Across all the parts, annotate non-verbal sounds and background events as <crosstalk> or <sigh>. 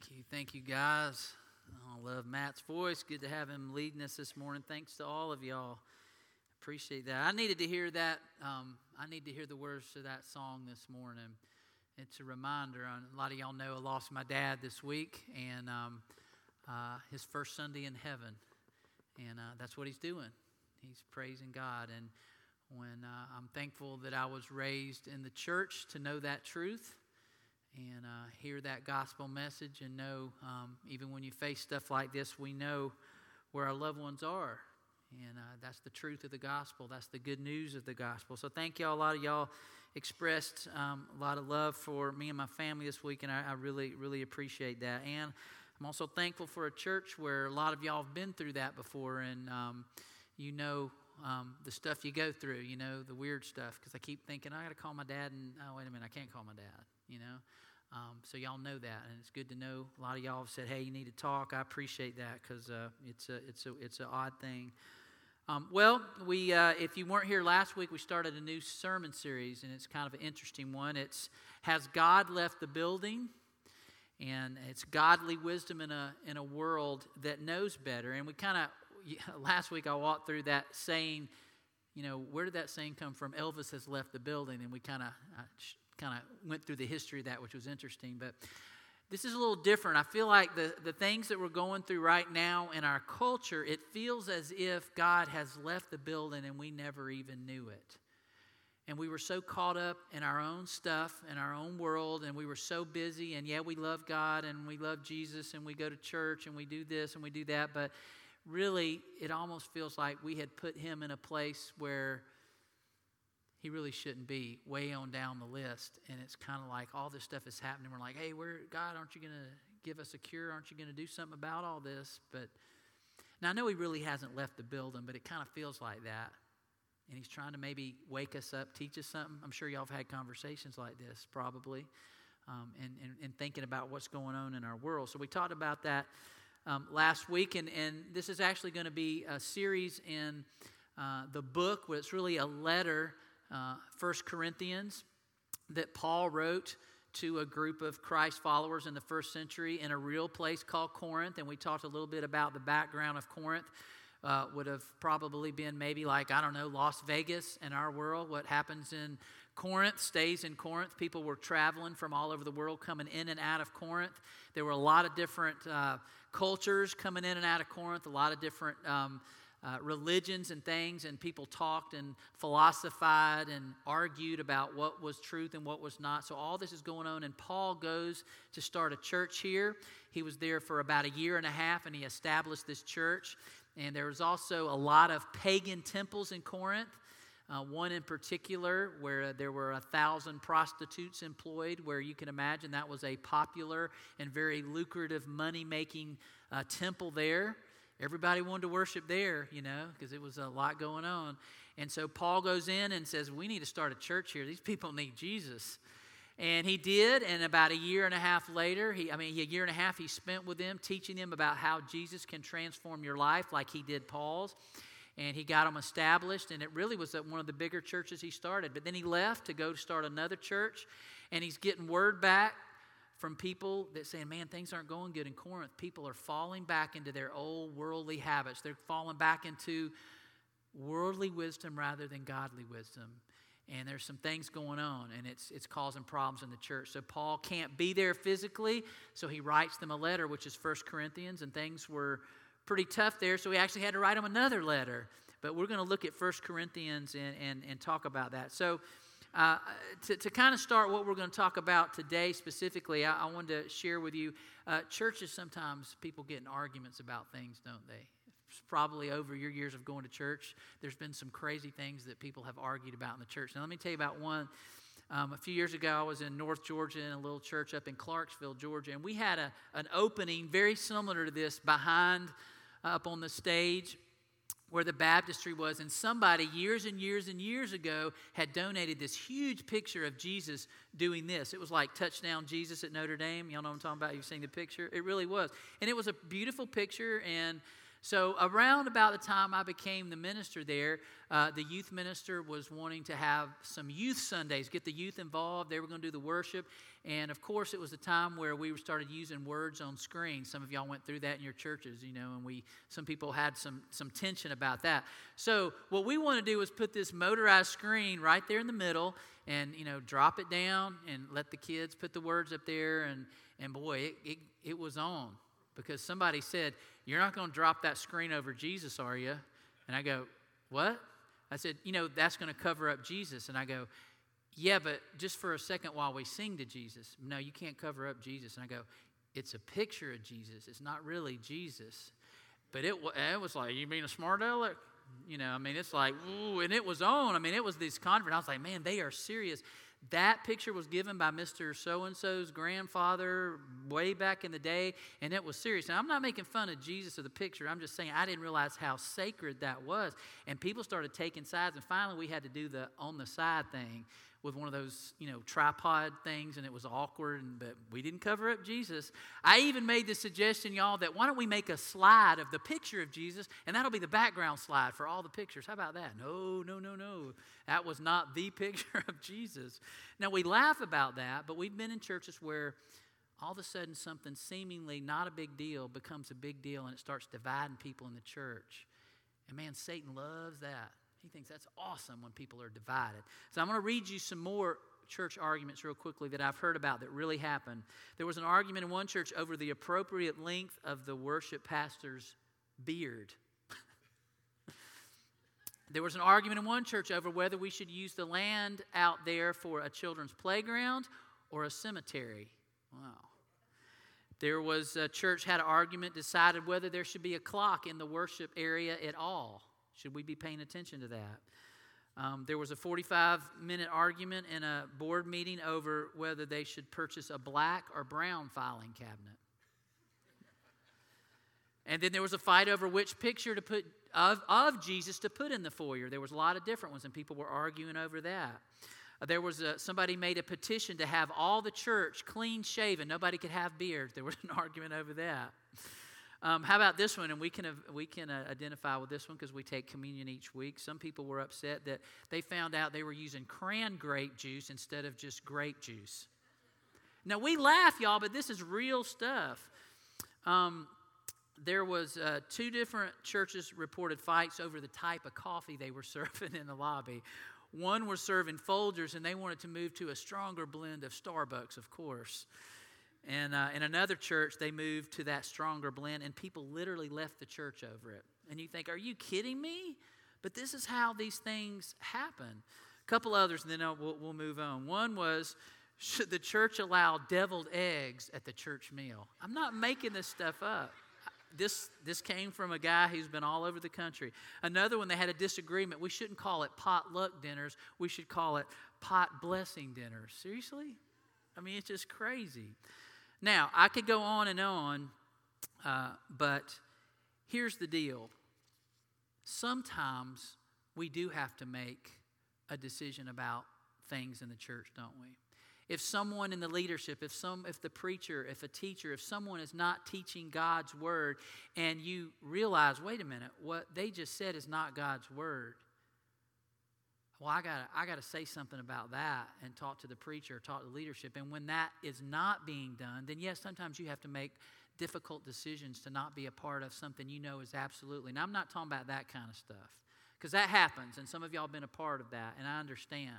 Thank you. Thank you, guys. I love Matt's voice. Good to have him leading us this morning. Thanks to all of y'all. Appreciate that. I needed to hear that. Um, I need to hear the words to that song this morning. It's a reminder. A lot of y'all know I lost my dad this week, and um, uh, his first Sunday in heaven. And uh, that's what he's doing. He's praising God. And when uh, I'm thankful that I was raised in the church to know that truth and uh, hear that gospel message and know um, even when you face stuff like this, we know where our loved ones are. And uh, that's the truth of the gospel. That's the good news of the gospel. So thank y'all. A lot of y'all expressed um, a lot of love for me and my family this week, and I, I really, really appreciate that. And I'm also thankful for a church where a lot of y'all have been through that before, and um, you know um, the stuff you go through, you know, the weird stuff. Because I keep thinking, I got to call my dad, and oh, wait a minute, I can't call my dad, you know. Um, so y'all know that, and it's good to know. A lot of y'all have said, "Hey, you need to talk." I appreciate that because uh, it's a it's a it's an odd thing. Um, well, we uh, if you weren't here last week, we started a new sermon series, and it's kind of an interesting one. It's has God left the building? And it's godly wisdom in a in a world that knows better. And we kind of <laughs> last week I walked through that saying, you know, where did that saying come from? Elvis has left the building, and we kind of kind of went through the history of that, which was interesting. But this is a little different. I feel like the, the things that we're going through right now in our culture, it feels as if God has left the building and we never even knew it. And we were so caught up in our own stuff, in our own world, and we were so busy. And yeah, we love God and we love Jesus and we go to church and we do this and we do that. But really, it almost feels like we had put him in a place where he really shouldn't be way on down the list. And it's kind of like all this stuff is happening. We're like, hey, where, God, aren't you going to give us a cure? Aren't you going to do something about all this? But now I know he really hasn't left the building, but it kind of feels like that. And he's trying to maybe wake us up, teach us something. I'm sure y'all have had conversations like this, probably, um, and, and, and, thinking about what's going on in our world. So we talked about that um, last week, and, and this is actually going to be a series in uh, the book where it's really a letter uh, First Corinthians that Paul wrote to a group of Christ followers in the first century in a real place called Corinth. And we talked a little bit about the background of Corinth. Uh, would have probably been maybe like, I don't know, Las Vegas in our world. What happens in Corinth stays in Corinth. People were traveling from all over the world, coming in and out of Corinth. There were a lot of different uh, cultures coming in and out of Corinth, a lot of different um, uh, religions and things, and people talked and philosophized and argued about what was truth and what was not. So, all this is going on, and Paul goes to start a church here. He was there for about a year and a half, and he established this church. And there was also a lot of pagan temples in Corinth. Uh, one in particular where there were a thousand prostitutes employed, where you can imagine that was a popular and very lucrative money making uh, temple there. Everybody wanted to worship there, you know, because it was a lot going on. And so Paul goes in and says, We need to start a church here. These people need Jesus. And he did, and about a year and a half later, he, I mean, a year and a half he spent with them, teaching them about how Jesus can transform your life like he did Paul's. And he got them established, and it really was one of the bigger churches he started. But then he left to go to start another church, and he's getting word back from people that saying, man, things aren't going good in Corinth. People are falling back into their old worldly habits. They're falling back into worldly wisdom rather than godly wisdom. And there's some things going on, and it's, it's causing problems in the church. So Paul can't be there physically, so he writes them a letter, which is First Corinthians, and things were pretty tough there, so he actually had to write them another letter. But we're going to look at First Corinthians and, and, and talk about that. So uh, to, to kind of start what we're going to talk about today specifically, I, I wanted to share with you uh, churches sometimes people get in arguments about things, don't they? Probably over your years of going to church, there's been some crazy things that people have argued about in the church. Now, let me tell you about one. Um, a few years ago, I was in North Georgia in a little church up in Clarksville, Georgia, and we had a, an opening very similar to this behind uh, up on the stage where the baptistry was, and somebody years and years and years ago had donated this huge picture of Jesus doing this. It was like Touchdown Jesus at Notre Dame. Y'all know what I'm talking about? You've seen the picture? It really was. And it was a beautiful picture, and So, around about the time I became the minister there, uh, the youth minister was wanting to have some youth Sundays, get the youth involved. They were going to do the worship. And of course, it was a time where we started using words on screen. Some of y'all went through that in your churches, you know, and we some people had some some tension about that. So, what we want to do is put this motorized screen right there in the middle and, you know, drop it down and let the kids put the words up there and and boy, it, it, it was on because somebody said, You're not going to drop that screen over Jesus, are you? And I go, What? I said, You know, that's going to cover up Jesus. And I go, Yeah, but just for a second while we sing to Jesus. No, you can't cover up Jesus. And I go, It's a picture of Jesus. It's not really Jesus. But it, it was like, You mean a smart aleck? You know, I mean, it's like, ooh, and it was on. I mean, it was this conference. I was like, man, they are serious. That picture was given by Mr. So and so's grandfather way back in the day, and it was serious. Now, I'm not making fun of Jesus or the picture. I'm just saying I didn't realize how sacred that was. And people started taking sides, and finally we had to do the on the side thing with one of those, you know, tripod things, and it was awkward, and, but we didn't cover up Jesus. I even made the suggestion, y'all, that why don't we make a slide of the picture of Jesus, and that'll be the background slide for all the pictures. How about that? No, no, no, no. That was not the <laughs> picture of Jesus. Now, we laugh about that, but we've been in churches where all of a sudden something seemingly not a big deal becomes a big deal, and it starts dividing people in the church. And man, Satan loves that. He thinks that's awesome when people are divided. So I'm going to read you some more church arguments real quickly that I've heard about that really happened. There was an argument in one church over the appropriate length of the worship pastor's beard. <laughs> there was an argument in one church over whether we should use the land out there for a children's playground or a cemetery. Wow. There was a church had an argument decided whether there should be a clock in the worship area at all. Should we be paying attention to that? Um, there was a 45 minute argument in a board meeting over whether they should purchase a black or brown filing cabinet. And then there was a fight over which picture to put of, of Jesus to put in the foyer. There was a lot of different ones, and people were arguing over that. Uh, there was a, somebody made a petition to have all the church clean shaven. Nobody could have beards. There was an <laughs> argument over that. Um, how about this one? And we can, we can uh, identify with this one because we take communion each week. Some people were upset that they found out they were using cran grape juice instead of just grape juice. Now, we laugh, y'all, but this is real stuff. Um, there was uh, two different churches reported fights over the type of coffee they were <laughs> serving in the lobby. One was serving Folgers, and they wanted to move to a stronger blend of Starbucks, of course. And uh, in another church, they moved to that stronger blend, and people literally left the church over it. And you think, are you kidding me? But this is how these things happen. A couple others, and then we'll, we'll move on. One was, should the church allow deviled eggs at the church meal? I'm not making this stuff up. This, this came from a guy who's been all over the country. Another one, they had a disagreement. We shouldn't call it potluck dinners, we should call it pot blessing dinners. Seriously? I mean, it's just crazy. Now, I could go on and on, uh, but here's the deal. Sometimes we do have to make a decision about things in the church, don't we? If someone in the leadership, if some if the preacher, if a teacher, if someone is not teaching God's word and you realize, wait a minute, what they just said is not God's word well, I got I got to say something about that and talk to the preacher, talk to leadership. And when that is not being done, then yes, sometimes you have to make difficult decisions to not be a part of something you know is absolutely. And I'm not talking about that kind of stuff because that happens, and some of y'all been a part of that, and I understand.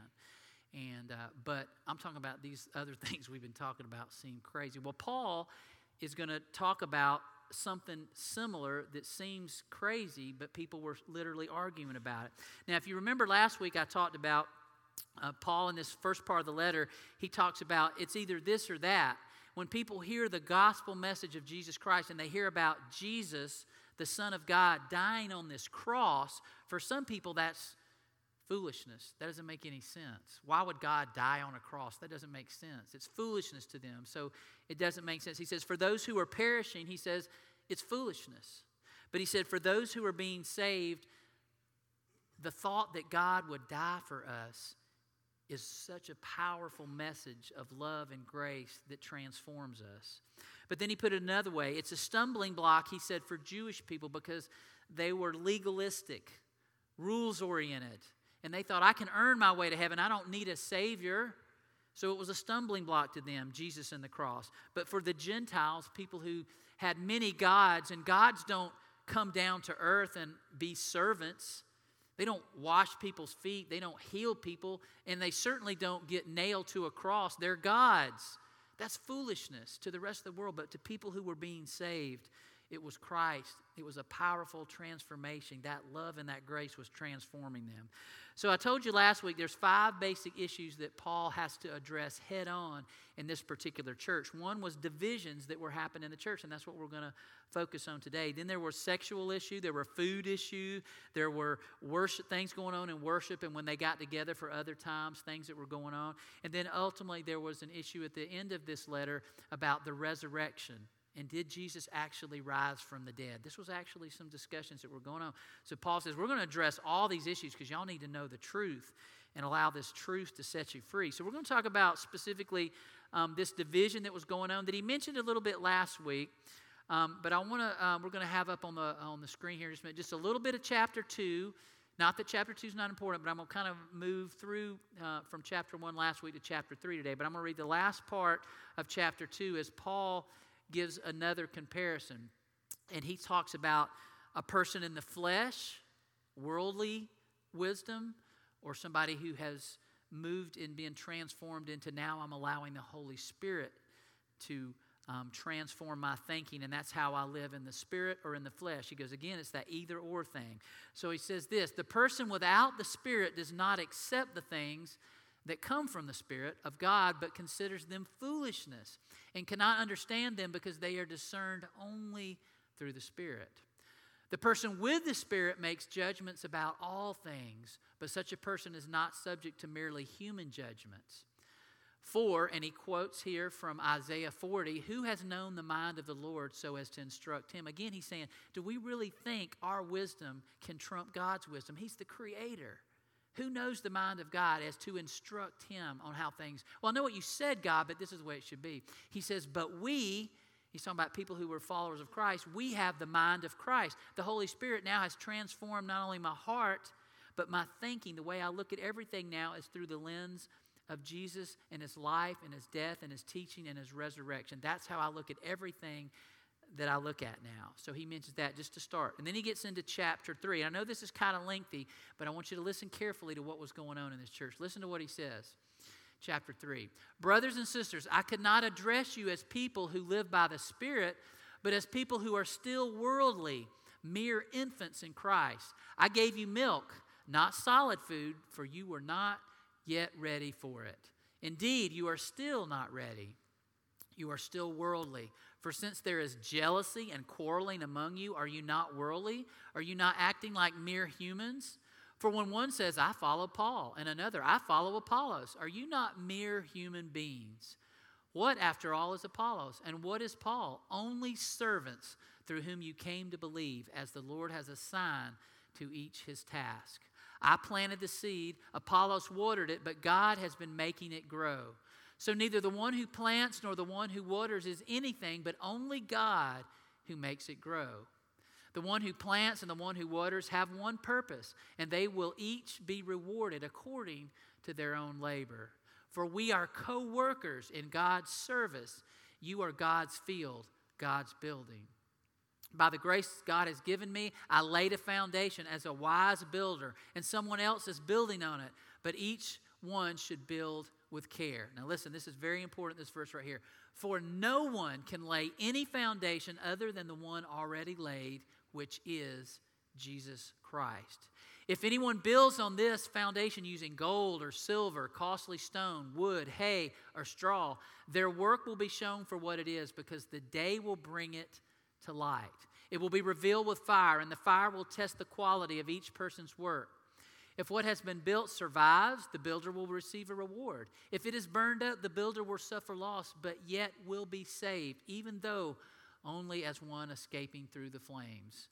And uh, but I'm talking about these other <laughs> things we've been talking about seem crazy. Well, Paul is going to talk about something similar that seems crazy, but people were literally arguing about it. Now, if you remember last week, I talked about uh, Paul in this first part of the letter. He talks about it's either this or that. When people hear the gospel message of Jesus Christ and they hear about Jesus, the Son of God, dying on this cross, for some people that's foolishness. That doesn't make any sense. Why would God die on a cross? That doesn't make sense. It's foolishness to them. So it doesn't make sense. He says, For those who are perishing, he says, it's foolishness. But he said, For those who are being saved, the thought that God would die for us is such a powerful message of love and grace that transforms us. But then he put it another way it's a stumbling block, he said, for Jewish people because they were legalistic, rules oriented, and they thought, I can earn my way to heaven. I don't need a Savior. So it was a stumbling block to them, Jesus and the cross. But for the Gentiles, people who had many gods, and gods don't come down to earth and be servants. They don't wash people's feet, they don't heal people, and they certainly don't get nailed to a cross. They're gods. That's foolishness to the rest of the world, but to people who were being saved, it was Christ. It was a powerful transformation. That love and that grace was transforming them. So I told you last week there's five basic issues that Paul has to address head on in this particular church. One was divisions that were happening in the church, and that's what we're going to focus on today. Then there were sexual issue, there were food issue, there were worship things going on in worship, and when they got together for other times, things that were going on. And then ultimately there was an issue at the end of this letter about the resurrection and did Jesus actually rise from the dead? This was actually some discussions that were going on. So Paul says, We're going to address all these issues because y'all need to know the truth and allow this truth to set you free. So we're going to talk about specifically um, this division that was going on that he mentioned a little bit last week. Um, but I want to, um, we're going to have up on the, on the screen here just a, minute, just a little bit of chapter 2. Not that chapter 2 is not important, but I'm going to kind of move through uh, from chapter 1 last week to chapter 3 today. But I'm going to read the last part of chapter 2 as Paul gives another comparison. And he talks about a person in the flesh, worldly wisdom, or somebody who has moved and been transformed into now I'm allowing the Holy Spirit to um, transform my thinking, and that's how I live in the spirit or in the flesh. He goes, again, it's that either or thing. So he says this the person without the Spirit does not accept the things that come from the Spirit of God, but considers them foolishness and cannot understand them because they are discerned only through the Spirit. The person with the Spirit makes judgments about all things, but such a person is not subject to merely human judgments. For, and he quotes here from Isaiah 40, who has known the mind of the Lord so as to instruct him? Again, he's saying, do we really think our wisdom can trump God's wisdom? He's the creator. Who knows the mind of God as to instruct him on how things? Well, I know what you said, God, but this is the way it should be. He says, But we, he's talking about people who were followers of Christ, we have the mind of Christ. The Holy Spirit now has transformed not only my heart, but my thinking. The way I look at everything now is through the lens of Jesus and his life and his death and his teaching and his resurrection. That's how I look at everything that I look at now. So he mentions that just to start. And then he gets into chapter 3. I know this is kind of lengthy, but I want you to listen carefully to what was going on in this church. Listen to what he says. Chapter 3. Brothers and sisters, I could not address you as people who live by the Spirit, but as people who are still worldly, mere infants in Christ. I gave you milk, not solid food, for you were not yet ready for it. Indeed, you are still not ready. You are still worldly. For since there is jealousy and quarreling among you, are you not worldly? Are you not acting like mere humans? For when one says, I follow Paul, and another, I follow Apollos, are you not mere human beings? What, after all, is Apollos? And what is Paul? Only servants through whom you came to believe, as the Lord has assigned to each his task. I planted the seed, Apollos watered it, but God has been making it grow. So neither the one who plants nor the one who waters is anything, but only God who makes it grow. The one who plants and the one who waters have one purpose, and they will each be rewarded according to their own labor. For we are co workers in God's service. You are God's field, God's building. By the grace God has given me, I laid a foundation as a wise builder, and someone else is building on it. But each one should build with care. Now, listen, this is very important, this verse right here. For no one can lay any foundation other than the one already laid, which is Jesus Christ. If anyone builds on this foundation using gold or silver, costly stone, wood, hay, or straw, their work will be shown for what it is because the day will bring it to light. It will be revealed with fire, and the fire will test the quality of each person's work. If what has been built survives, the builder will receive a reward. If it is burned up, the builder will suffer loss, but yet will be saved, even though only as one escaping through the flames.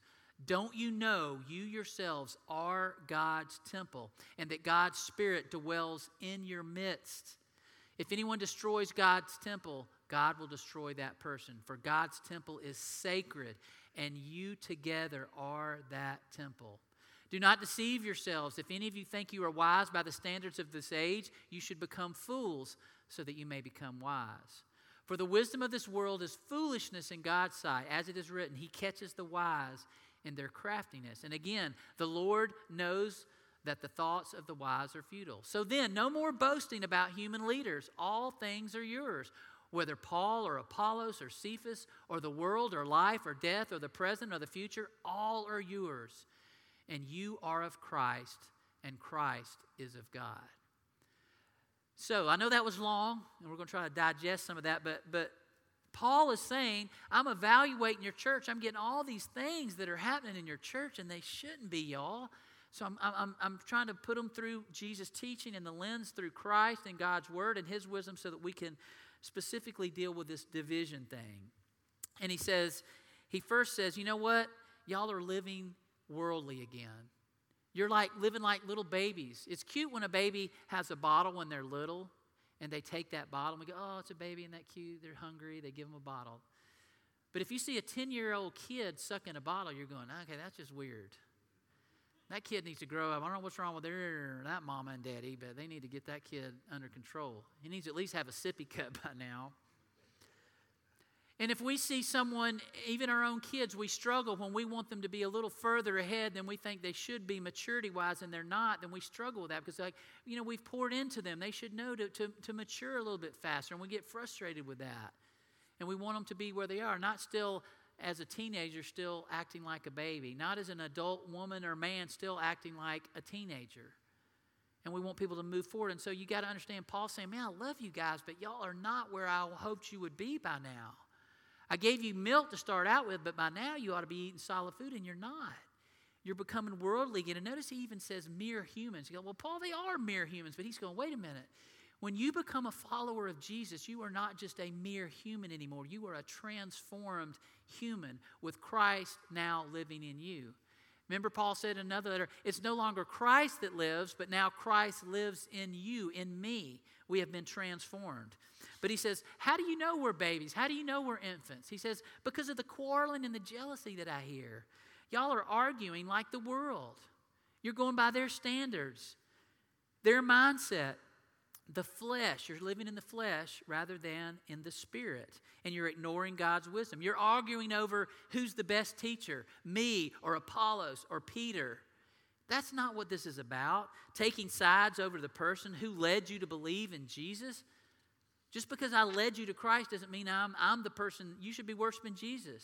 Don't you know you yourselves are God's temple and that God's Spirit dwells in your midst? If anyone destroys God's temple, God will destroy that person. For God's temple is sacred, and you together are that temple. Do not deceive yourselves. If any of you think you are wise by the standards of this age, you should become fools so that you may become wise. For the wisdom of this world is foolishness in God's sight. As it is written, He catches the wise in their craftiness. And again, the Lord knows that the thoughts of the wise are futile. So then, no more boasting about human leaders. All things are yours. Whether Paul or Apollos or Cephas or the world or life or death or the present or the future, all are yours and you are of Christ, and Christ is of God. So I know that was long, and we're going to try to digest some of that, but, but Paul is saying, I'm evaluating your church. I'm getting all these things that are happening in your church, and they shouldn't be, y'all. So I'm, I'm, I'm trying to put them through Jesus' teaching and the lens through Christ and God's word and his wisdom so that we can specifically deal with this division thing. And he says, he first says, you know what? Y'all are living worldly again. You're like living like little babies. It's cute when a baby has a bottle when they're little and they take that bottle and we go, oh, it's a baby and that cute. They're hungry. They give them a bottle. But if you see a 10 year old kid sucking a bottle, you're going, okay, that's just weird. That kid needs to grow up. I don't know what's wrong with their, that mama and daddy, but they need to get that kid under control. He needs to at least have a sippy cup by now. And if we see someone, even our own kids, we struggle when we want them to be a little further ahead than we think they should be maturity wise and they're not, then we struggle with that because, like, you know, we've poured into them. They should know to, to, to mature a little bit faster, and we get frustrated with that. And we want them to be where they are, not still as a teenager, still acting like a baby, not as an adult woman or man, still acting like a teenager. And we want people to move forward. And so you got to understand, Paul saying, Man, I love you guys, but y'all are not where I hoped you would be by now. I gave you milk to start out with, but by now you ought to be eating solid food, and you're not. You're becoming worldly again. And notice he even says mere humans. You go, well, Paul, they are mere humans. But he's going, wait a minute. When you become a follower of Jesus, you are not just a mere human anymore. You are a transformed human with Christ now living in you. Remember, Paul said in another letter, it's no longer Christ that lives, but now Christ lives in you, in me. We have been transformed. But he says, How do you know we're babies? How do you know we're infants? He says, Because of the quarreling and the jealousy that I hear. Y'all are arguing like the world. You're going by their standards, their mindset, the flesh. You're living in the flesh rather than in the spirit. And you're ignoring God's wisdom. You're arguing over who's the best teacher, me or Apollos or Peter. That's not what this is about. Taking sides over the person who led you to believe in Jesus. Just because I led you to Christ doesn't mean I'm, I'm the person you should be worshiping Jesus.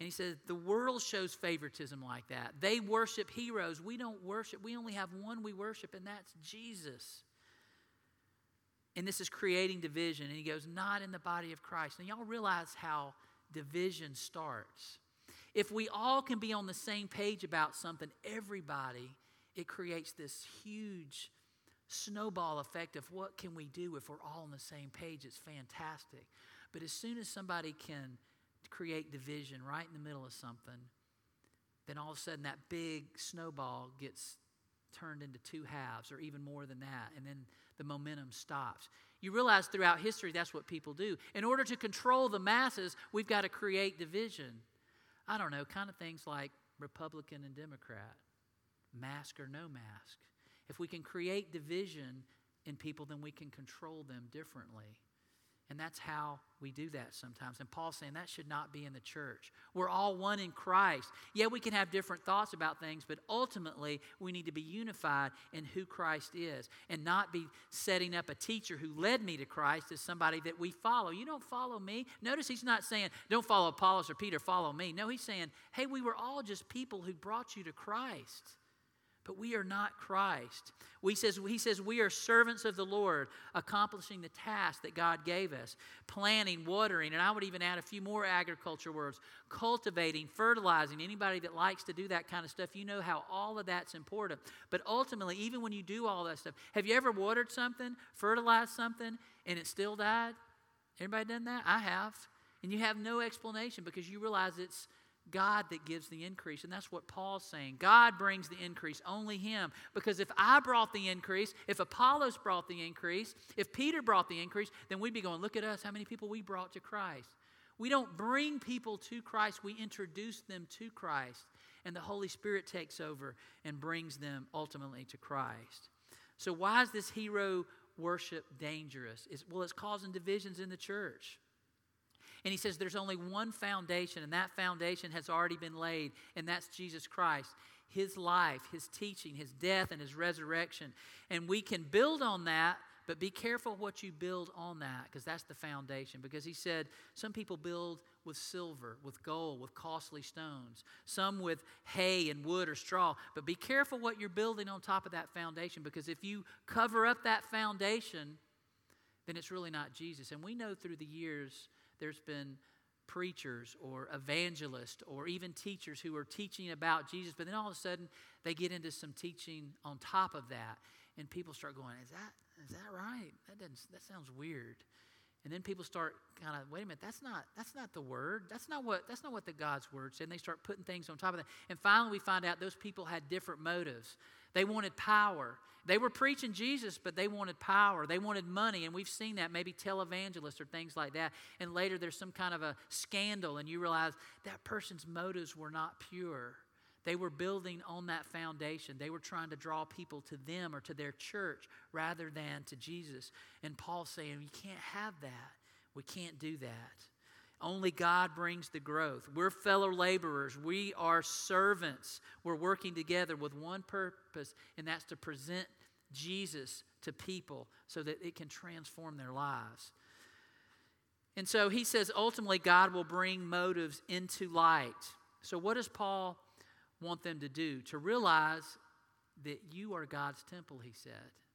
And he says, the world shows favoritism like that. They worship heroes. We don't worship. We only have one we worship, and that's Jesus. And this is creating division. And he goes, not in the body of Christ. And y'all realize how division starts. If we all can be on the same page about something, everybody, it creates this huge snowball effect of what can we do if we're all on the same page. It's fantastic. But as soon as somebody can create division right in the middle of something, then all of a sudden that big snowball gets turned into two halves or even more than that, and then the momentum stops. You realize throughout history that's what people do. In order to control the masses, we've got to create division. I don't know, kind of things like Republican and Democrat, mask or no mask. If we can create division in people, then we can control them differently. And that's how we do that sometimes. And Paul's saying that should not be in the church. We're all one in Christ. Yeah, we can have different thoughts about things, but ultimately we need to be unified in who Christ is and not be setting up a teacher who led me to Christ as somebody that we follow. You don't follow me. Notice he's not saying, don't follow Apollos or Peter, follow me. No, he's saying, hey, we were all just people who brought you to Christ. But we are not Christ. We says, he says we are servants of the Lord, accomplishing the task that God gave us planting, watering, and I would even add a few more agriculture words cultivating, fertilizing. Anybody that likes to do that kind of stuff, you know how all of that's important. But ultimately, even when you do all that stuff, have you ever watered something, fertilized something, and it still died? Everybody done that? I have. And you have no explanation because you realize it's God that gives the increase. And that's what Paul's saying. God brings the increase, only Him. Because if I brought the increase, if Apollos brought the increase, if Peter brought the increase, then we'd be going, look at us, how many people we brought to Christ. We don't bring people to Christ, we introduce them to Christ. And the Holy Spirit takes over and brings them ultimately to Christ. So, why is this hero worship dangerous? It's, well, it's causing divisions in the church. And he says there's only one foundation, and that foundation has already been laid, and that's Jesus Christ. His life, his teaching, his death, and his resurrection. And we can build on that, but be careful what you build on that, because that's the foundation. Because he said some people build with silver, with gold, with costly stones, some with hay and wood or straw. But be careful what you're building on top of that foundation, because if you cover up that foundation, then it's really not Jesus. And we know through the years, there's been preachers or evangelists or even teachers who are teaching about Jesus, but then all of a sudden they get into some teaching on top of that, and people start going, "Is that is that right? That doesn't that sounds weird." And then people start kind of, wait a minute, that's not that's not the word. That's not what that's not what the God's word said. And they start putting things on top of that. And finally we find out those people had different motives. They wanted power. They were preaching Jesus, but they wanted power. They wanted money, and we've seen that maybe televangelists or things like that. And later there's some kind of a scandal, and you realize that person's motives were not pure. They were building on that foundation. They were trying to draw people to them or to their church rather than to Jesus. And Paul's saying, You can't have that. We can't do that. Only God brings the growth. We're fellow laborers. We are servants. We're working together with one purpose, and that's to present Jesus to people so that it can transform their lives. And so he says ultimately God will bring motives into light. So, what does Paul want them to do? To realize that you are God's temple, he said.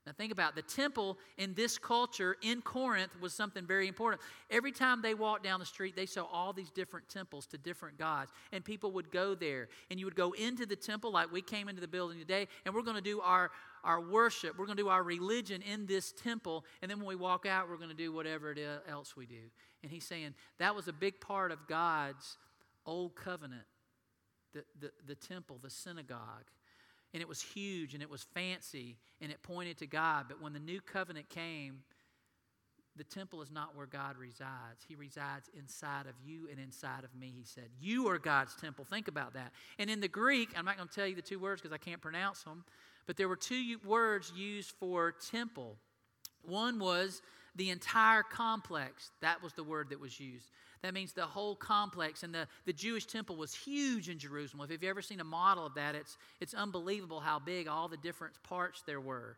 Now, think about it. the temple in this culture in Corinth was something very important. Every time they walked down the street, they saw all these different temples to different gods, and people would go there. And you would go into the temple, like we came into the building today, and we're going to do our, our worship, we're going to do our religion in this temple, and then when we walk out, we're going to do whatever it is else we do. And he's saying that was a big part of God's old covenant the, the, temple, the synagogue and it was huge and it was fancy and it pointed to God. But when the new covenant came, the temple is not where God resides. He resides inside of you and inside of me, he said. You are God's temple. Think about that. And in the Greek, I'm not going to tell you the two words because I can't pronounce them, but there were two words used for temple. One was the entire complex. That was the word that was used. That means the whole complex. And the, the Jewish temple was huge in Jerusalem. If you've ever seen a model of that, it's, it's unbelievable how big all the different parts there were.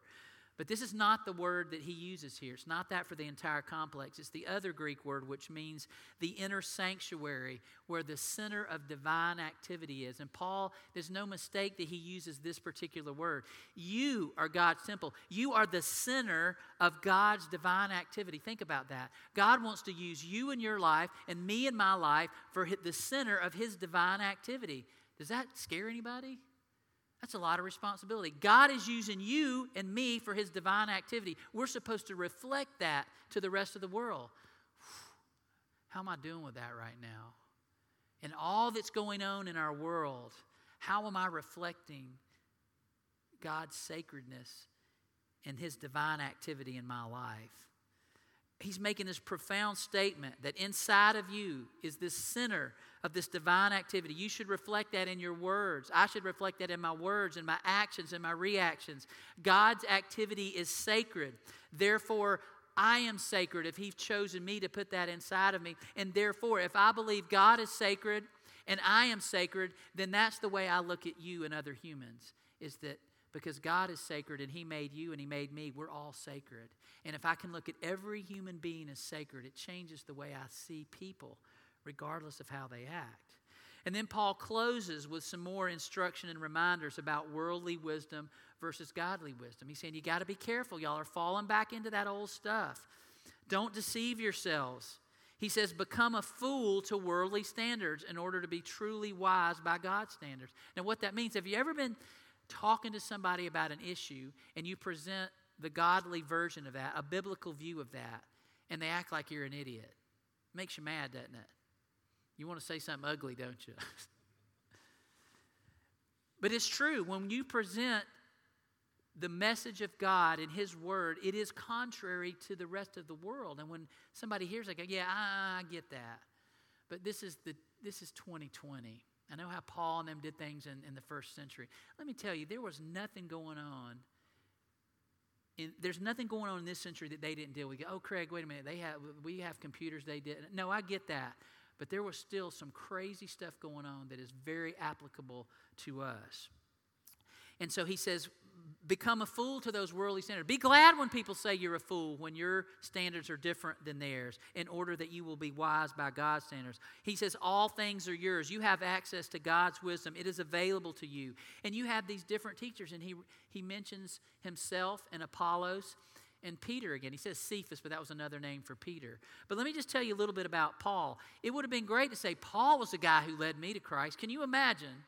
But this is not the word that he uses here. It's not that for the entire complex. It's the other Greek word, which means the inner sanctuary, where the center of divine activity is. And Paul, there's no mistake that he uses this particular word. You are God's temple. You are the center of God's divine activity. Think about that. God wants to use you in your life and me in my life for the center of his divine activity. Does that scare anybody? That's a lot of responsibility. God is using you and me for his divine activity. We're supposed to reflect that to the rest of the world. How am I doing with that right now? And all that's going on in our world, how am I reflecting God's sacredness and his divine activity in my life? He's making this profound statement that inside of you is this center of this divine activity. You should reflect that in your words. I should reflect that in my words and my actions and my reactions. God's activity is sacred. Therefore, I am sacred if He's chosen me to put that inside of me. And therefore, if I believe God is sacred and I am sacred, then that's the way I look at you and other humans is that because God is sacred and He made you and He made me, we're all sacred. And if I can look at every human being as sacred, it changes the way I see people regardless of how they act. And then Paul closes with some more instruction and reminders about worldly wisdom versus godly wisdom. He's saying, You got to be careful. Y'all are falling back into that old stuff. Don't deceive yourselves. He says, Become a fool to worldly standards in order to be truly wise by God's standards. Now, what that means, have you ever been talking to somebody about an issue and you present the godly version of that, a biblical view of that, and they act like you're an idiot? Makes you mad, doesn't it? You want to say something ugly, don't you? <laughs> But it's true, when you present the message of God and His Word, it is contrary to the rest of the world. And when somebody hears it, go, yeah, I, I get that. But this is, the, this is 2020. I know how Paul and them did things in, in the first century. Let me tell you, there was nothing going on. In, there's nothing going on in this century that they didn't deal with. Oh, Craig, wait a minute. They have we have computers. They did. No, I get that, but there was still some crazy stuff going on that is very applicable to us. And so he says, become a fool to those worldly standards. Be glad when people say you're a fool when your standards are different than theirs, in order that you will be wise by God's standards. He says, All things are yours. You have access to God's wisdom, it is available to you. And you have these different teachers. And he, he mentions himself and Apollos and Peter again. He says Cephas, but that was another name for Peter. But let me just tell you a little bit about Paul. It would have been great to say, Paul was the guy who led me to Christ. Can you imagine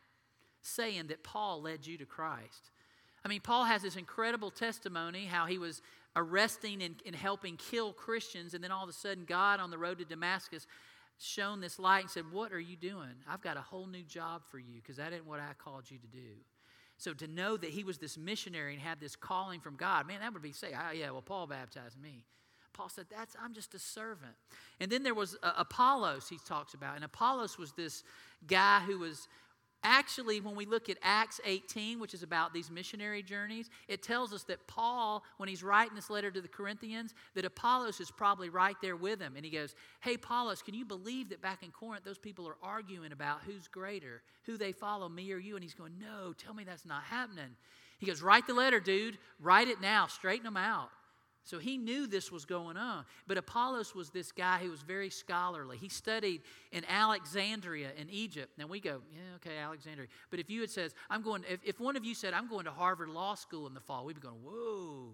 saying that Paul led you to Christ? I mean, Paul has this incredible testimony how he was arresting and, and, helping kill Christians, and then all of a sudden, God on the road to Damascus shone this light and said, What are you doing? I've got a whole new job for you because that isn't what I called you to do. So to know that he was this missionary and had this calling from God, man, that would be say, oh, yeah, well, Paul baptized me. Paul said, "That's I'm just a servant." And then there was uh, Apollos. He talks about, and Apollos was this guy who was Actually, when we look at Acts 18, which is about these missionary journeys, it tells us that Paul, when he's writing this letter to the Corinthians, that Apollos is probably right there with him. And he goes, Hey, Apollos, can you believe that back in Corinth, those people are arguing about who's greater, who they follow, me or you? And he's going, No, tell me that's not happening. He goes, Write the letter, dude. Write it now. Straighten them out. So he knew this was going on. But Apollos was this guy who was very scholarly. He studied in Alexandria in Egypt. Now we go, yeah, okay, Alexandria. But if you had said, I'm going, if, if one of you said, I'm going to Harvard Law School in the fall, we'd be going, whoa,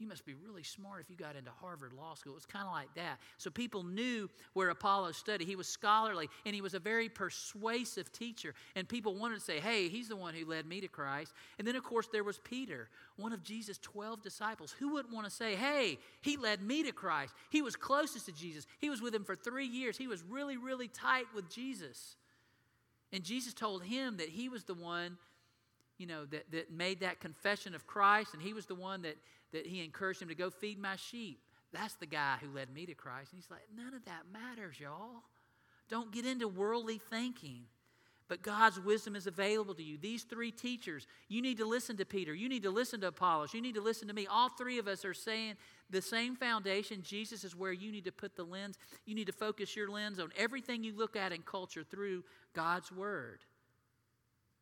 you must be really smart if you got into Harvard Law School. It was kind of like that. So people knew where Apollo studied. He was scholarly and he was a very persuasive teacher. And people wanted to say, hey, he's the one who led me to Christ. And then, of course, there was Peter, one of Jesus' 12 disciples. Who wouldn't want to say, hey, he led me to Christ? He was closest to Jesus. He was with him for three years. He was really, really tight with Jesus. And Jesus told him that he was the one, you know, that, that made that confession of Christ, and he was the one that that he encouraged him to go feed my sheep. That's the guy who led me to Christ. And he's like, none of that matters, y'all. Don't get into worldly thinking. But God's wisdom is available to you. These three teachers, you need to listen to Peter. You need to listen to Apollos. You need to listen to me. All three of us are saying the same foundation. Jesus is where you need to put the lens. You need to focus your lens on everything you look at in culture through God's Word.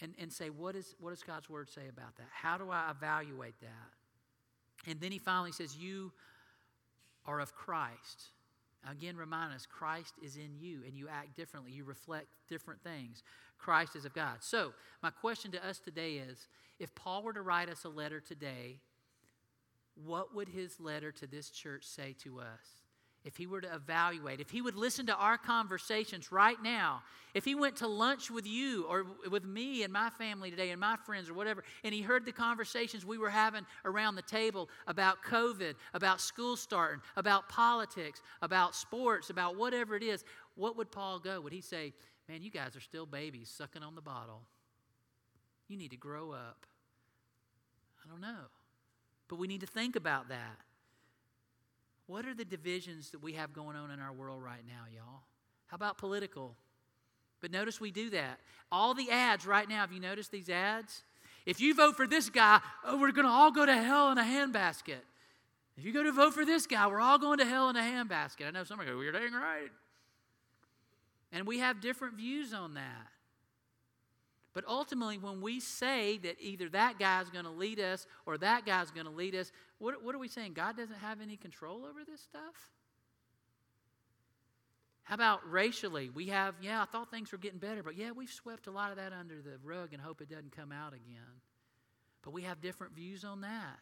And, and say, what, is, what does God's Word say about that? How do I evaluate that? And then he finally says, You are of Christ. Again, remind us Christ is in you and you act differently. You reflect different things. Christ is of God. So, my question to us today is if Paul were to write us a letter today, what would his letter to this church say to us? If he were to evaluate, if he would listen to our conversations right now, if he went to lunch with you or with me and my family today and my friends or whatever, and he heard the conversations we were having around the table about COVID, about school starting, about politics, about sports, about whatever it is, what would Paul go? Would he say, Man, you guys are still babies sucking on the bottle? You need to grow up. I don't know. But we need to think about that. What are the divisions that we have going on in our world right now, y'all? How about political? But notice we do that. All the ads right now, have you noticed these ads? If you vote for this guy, oh, we're going to all go to hell in a handbasket. If you go to vote for this guy, we're all going to hell in a handbasket. I know some are going, you're dang right. And we have different views on that. But ultimately, when we say that either that guy's going to lead us or that guy's going to lead us, what, what are we saying? God doesn't have any control over this stuff? How about racially? We have, yeah, I thought things were getting better, but yeah, we've swept a lot of that under the rug and hope it doesn't come out again. But we have different views on that.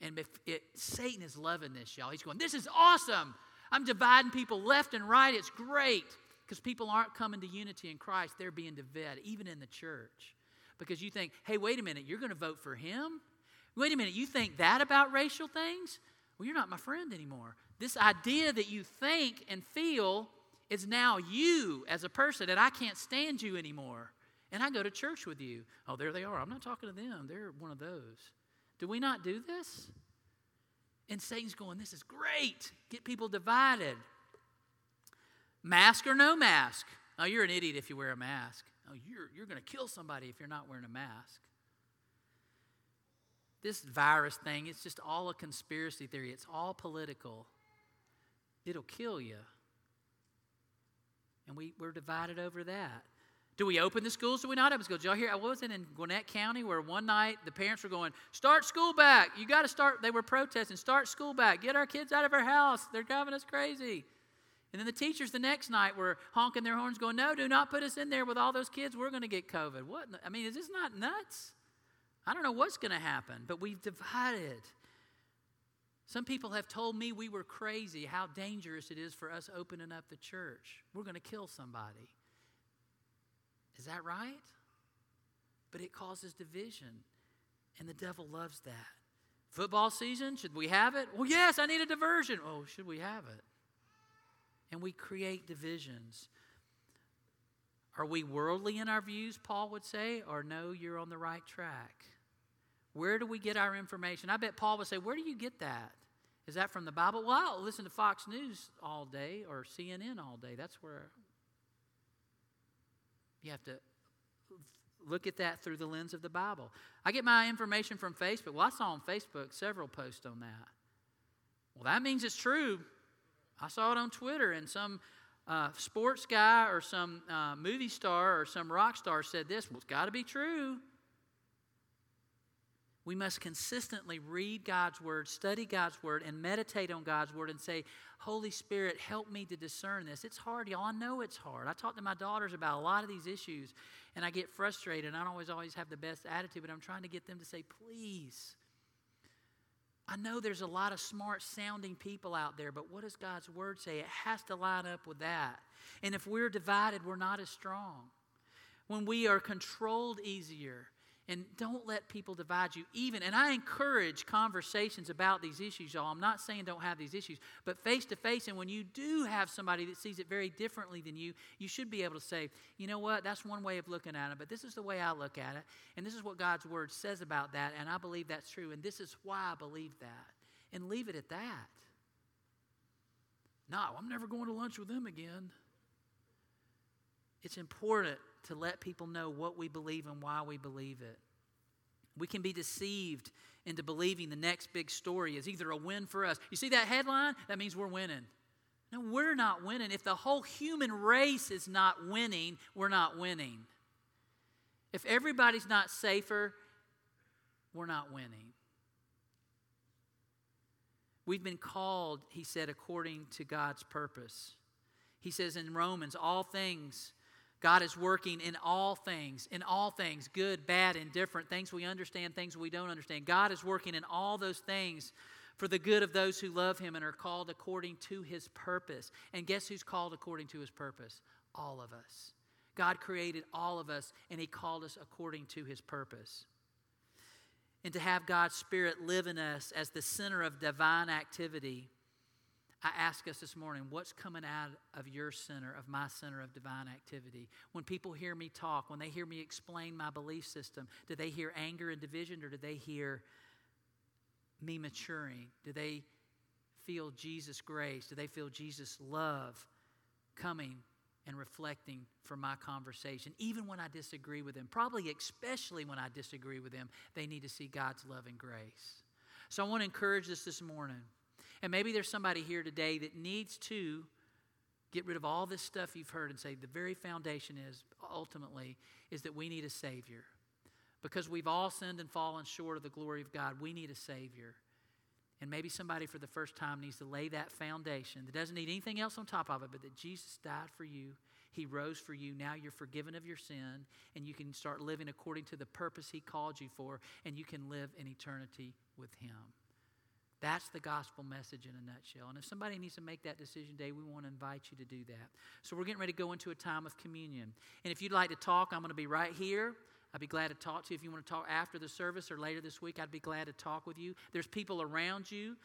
And if it, Satan is loving this, y'all. He's going, this is awesome. I'm dividing people left and right. It's great. Because people aren't coming to unity in Christ, they're being divided, even in the church. Because you think, hey, wait a minute, you're going to vote for him? Wait a minute, you think that about racial things? Well, you're not my friend anymore. This idea that you think and feel is now you as a person, and I can't stand you anymore. And I go to church with you. Oh, there they are. I'm not talking to them. They're one of those. Do we not do this? And Satan's going, This is great. Get people divided. Mask or no mask? Oh, you're an idiot if you wear a mask. Oh, you're, you're going to kill somebody if you're not wearing a mask. This virus thing, it's just all a conspiracy theory. It's all political. It'll kill you. And we, we're divided over that. Do we open the schools? Do we not open schools? Y'all hear? I wasn't in Gwinnett County where one night the parents were going, Start school back. You got to start. They were protesting, Start school back. Get our kids out of our house. They're driving us crazy. And then the teachers the next night were honking their horns, going, No, do not put us in there with all those kids. We're going to get COVID. What? I mean, is this not nuts? I don't know what's going to happen, but we've divided. Some people have told me we were crazy, how dangerous it is for us opening up the church. We're going to kill somebody. Is that right? But it causes division, and the devil loves that. Football season, should we have it? Well, yes, I need a diversion. Oh, should we have it? And we create divisions. Are we worldly in our views, Paul would say, or no, you're on the right track? Where do we get our information? I bet Paul would say, Where do you get that? Is that from the Bible? Well, I'll listen to Fox News all day or CNN all day. That's where you have to look at that through the lens of the Bible. I get my information from Facebook. Well, I saw on Facebook several posts on that. Well, that means it's true. I saw it on Twitter, and some uh, sports guy or some uh, movie star or some rock star said this. Well, it's got to be true. We must consistently read God's Word, study God's Word, and meditate on God's Word and say, Holy Spirit, help me to discern this. It's hard, y'all. I know it's hard. I talk to my daughters about a lot of these issues, and I get frustrated. I don't always, always have the best attitude, but I'm trying to get them to say, Please, I know there's a lot of smart sounding people out there, but what does God's word say? It has to line up with that. And if we're divided, we're not as strong. When we are controlled easier, and don't let people divide you, even. And I encourage conversations about these issues, y'all. I'm not saying don't have these issues, but face to face, and when you do have somebody that sees it very differently than you, you should be able to say, you know what, that's one way of looking at it, but this is the way I look at it, and this is what God's word says about that, and I believe that's true, and this is why I believe that. And leave it at that. No, I'm never going to lunch with them again. It's important to let people know what we believe and why we believe it. We can be deceived into believing the next big story is either a win for us. You see that headline? That means we're winning. No, we're not winning. If the whole human race is not winning, we're not winning. If everybody's not safer, we're not winning. We've been called, he said, according to God's purpose. He says in Romans, all things God is working in all things, in all things, good, bad, indifferent, things we understand, things we don't understand. God is working in all those things for the good of those who love Him and are called according to His purpose. And guess who's called according to His purpose? All of us. God created all of us, and He called us according to His purpose. And to have God's Spirit live in us as the center of divine activity I ask us this morning, what's coming out of your center, of my center of divine activity? When people hear me talk, when they hear me explain my belief system, do they hear anger and division or do they hear me maturing? Do they feel Jesus' grace? Do they feel Jesus' love coming and reflecting from my conversation, even when I disagree with them? Probably, especially when I disagree with them, they need to see God's love and grace. So I want to encourage us this morning. And maybe there's somebody here today that needs to get rid of all this stuff you've heard and say the very foundation is ultimately is that we need a savior. Because we've all sinned and fallen short of the glory of God, we need a savior. And maybe somebody for the first time needs to lay that foundation that doesn't need anything else on top of it, but that Jesus died for you. He rose for you. Now you're forgiven of your sin, and you can start living according to the purpose He called you for, and you can live in eternity with Him. That's the gospel message in a nutshell. And if somebody needs to make that decision today, we want to invite you to do that. So we're getting ready to go into a time of communion. And if you'd like to talk, I'm going to be right here. I'd be glad to talk to you. If you want to talk after the service or later this week, I'd be glad to talk with you. There's people around you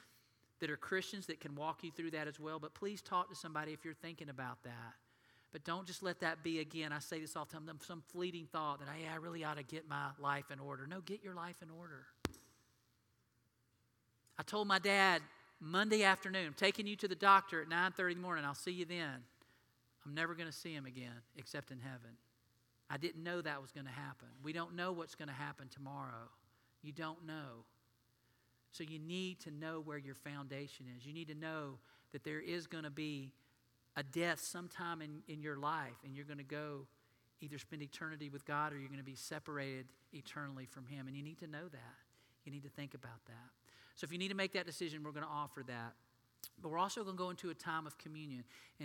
that are Christians that can walk you through that as well. But please talk to somebody if you're thinking about that. But don't just let that be again. I say this all the time some fleeting thought that, hey, I really ought to get my life in order. No, get your life in order. I told my dad Monday afternoon, I'm taking you to the doctor at 9:30 in the morning. I'll see you then. I'm never going to see him again except in heaven. I didn't know that was going to happen. We don't know what's going to happen tomorrow. You don't know. So you need to know where your foundation is. You need to know that there is going to be a death sometime in, in your life, and you're going to go either spend eternity with God or you're going to be separated eternally from Him. And you need to know that. You need to think about that. So if you need to make that decision, we're going to offer that. But we're also going to go into a time of communion. And